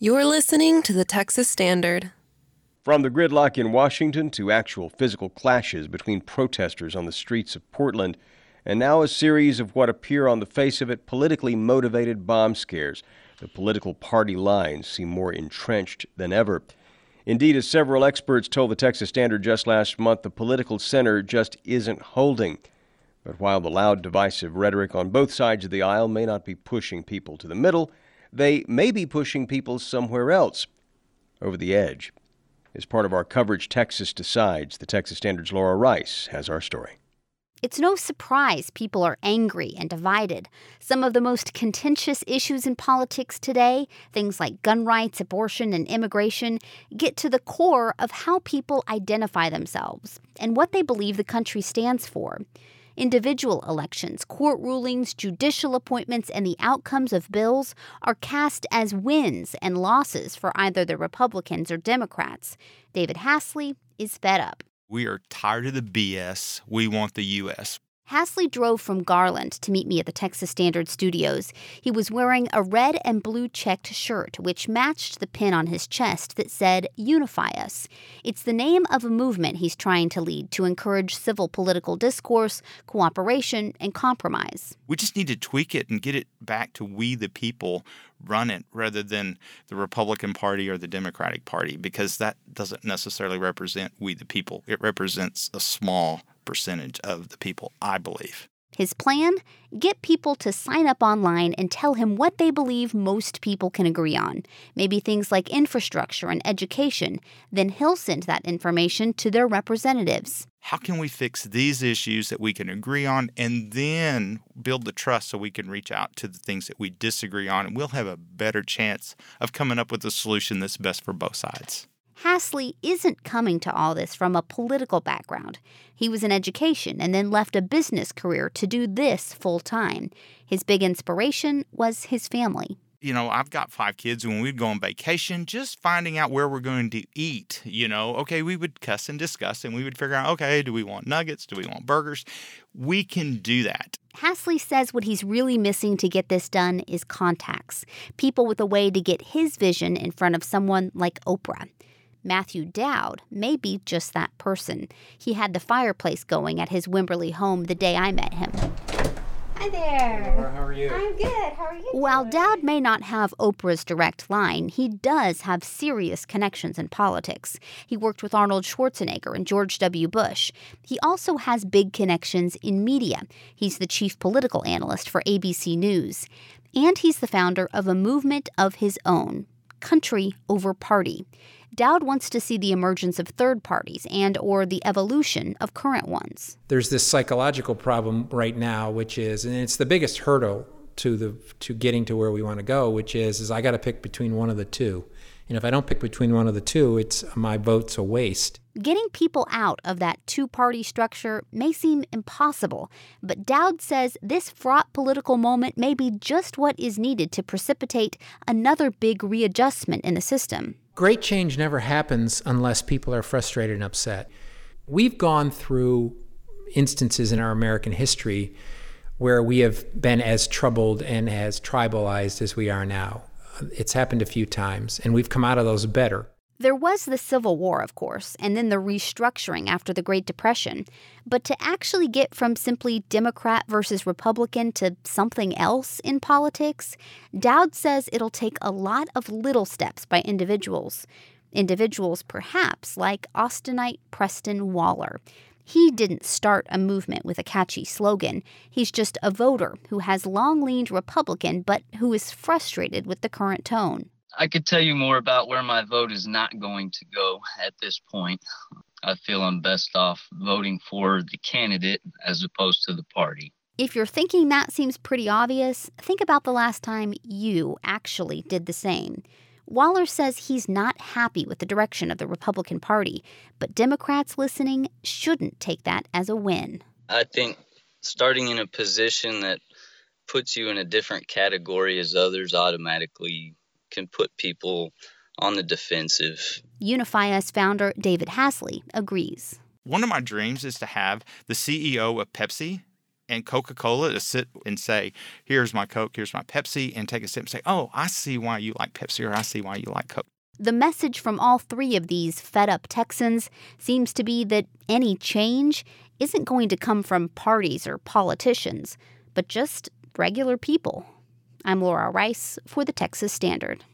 You're listening to the Texas Standard. From the gridlock in Washington to actual physical clashes between protesters on the streets of Portland, and now a series of what appear on the face of it politically motivated bomb scares. The political party lines seem more entrenched than ever. Indeed, as several experts told the Texas Standard just last month, the political center just isn't holding. But while the loud, divisive rhetoric on both sides of the aisle may not be pushing people to the middle, they may be pushing people somewhere else, over the edge. As part of our coverage, Texas Decides, the Texas Standard's Laura Rice has our story. It's no surprise people are angry and divided. Some of the most contentious issues in politics today, things like gun rights, abortion, and immigration, get to the core of how people identify themselves and what they believe the country stands for individual elections, court rulings, judicial appointments, and the outcomes of bills are cast as wins and losses for either the Republicans or Democrats. David Hasley is fed up. We are tired of the BS. We want the U.S. Hasley drove from Garland to meet me at the Texas Standard studios. He was wearing a red and blue checked shirt, which matched the pin on his chest that said, Unify Us. It's the name of a movement he's trying to lead to encourage civil political discourse, cooperation, and compromise. We just need to tweak it and get it back to we the people run it rather than the Republican Party or the Democratic Party because that doesn't necessarily represent we the people. It represents a small percentage of the people, I believe. His plan? Get people to sign up online and tell him what they believe most people can agree on. Maybe things like infrastructure and education. Then he'll send that information to their representatives. How can we fix these issues that we can agree on and then build the trust so we can reach out to the things that we disagree on and we'll have a better chance of coming up with a solution that's best for both sides? Hasley isn't coming to all this from a political background. He was in education and then left a business career to do this full time. His big inspiration was his family. You know, I've got five kids. When we'd go on vacation, just finding out where we're going to eat, you know, okay, we would cuss and discuss and we would figure out, okay, do we want nuggets? Do we want burgers? We can do that. Hasley says what he's really missing to get this done is contacts, people with a way to get his vision in front of someone like Oprah. Matthew Dowd may be just that person. He had the fireplace going at his Wimberley home the day I met him. Hi there. Laura, how are you? I'm good. How are you? While Dowd may not have Oprah's direct line, he does have serious connections in politics. He worked with Arnold Schwarzenegger and George W. Bush. He also has big connections in media. He's the chief political analyst for ABC News. And he's the founder of a movement of his own, Country Over Party. Dowd wants to see the emergence of third parties and or the evolution of current ones. There's this psychological problem right now which is and it's the biggest hurdle to the to getting to where we want to go which is is I got to pick between one of the two. And if I don't pick between one of the two, it's my vote's a waste. Getting people out of that two party structure may seem impossible, but Dowd says this fraught political moment may be just what is needed to precipitate another big readjustment in the system. Great change never happens unless people are frustrated and upset. We've gone through instances in our American history where we have been as troubled and as tribalized as we are now. It's happened a few times, and we've come out of those better. There was the Civil War, of course, and then the restructuring after the Great Depression. But to actually get from simply Democrat versus Republican to something else in politics, Dowd says it'll take a lot of little steps by individuals. Individuals, perhaps, like Austinite Preston Waller. He didn't start a movement with a catchy slogan. He's just a voter who has long leaned Republican but who is frustrated with the current tone. I could tell you more about where my vote is not going to go at this point. I feel I'm best off voting for the candidate as opposed to the party. If you're thinking that seems pretty obvious, think about the last time you actually did the same. Waller says he's not happy with the direction of the Republican Party, but Democrats listening shouldn't take that as a win. I think starting in a position that puts you in a different category as others automatically can put people on the defensive. Unify Us founder David Hasley agrees. One of my dreams is to have the CEO of Pepsi and Coca Cola to sit and say, here's my Coke, here's my Pepsi, and take a sip and say, oh, I see why you like Pepsi or I see why you like Coke. The message from all three of these fed up Texans seems to be that any change isn't going to come from parties or politicians, but just regular people. I'm Laura Rice for the Texas Standard.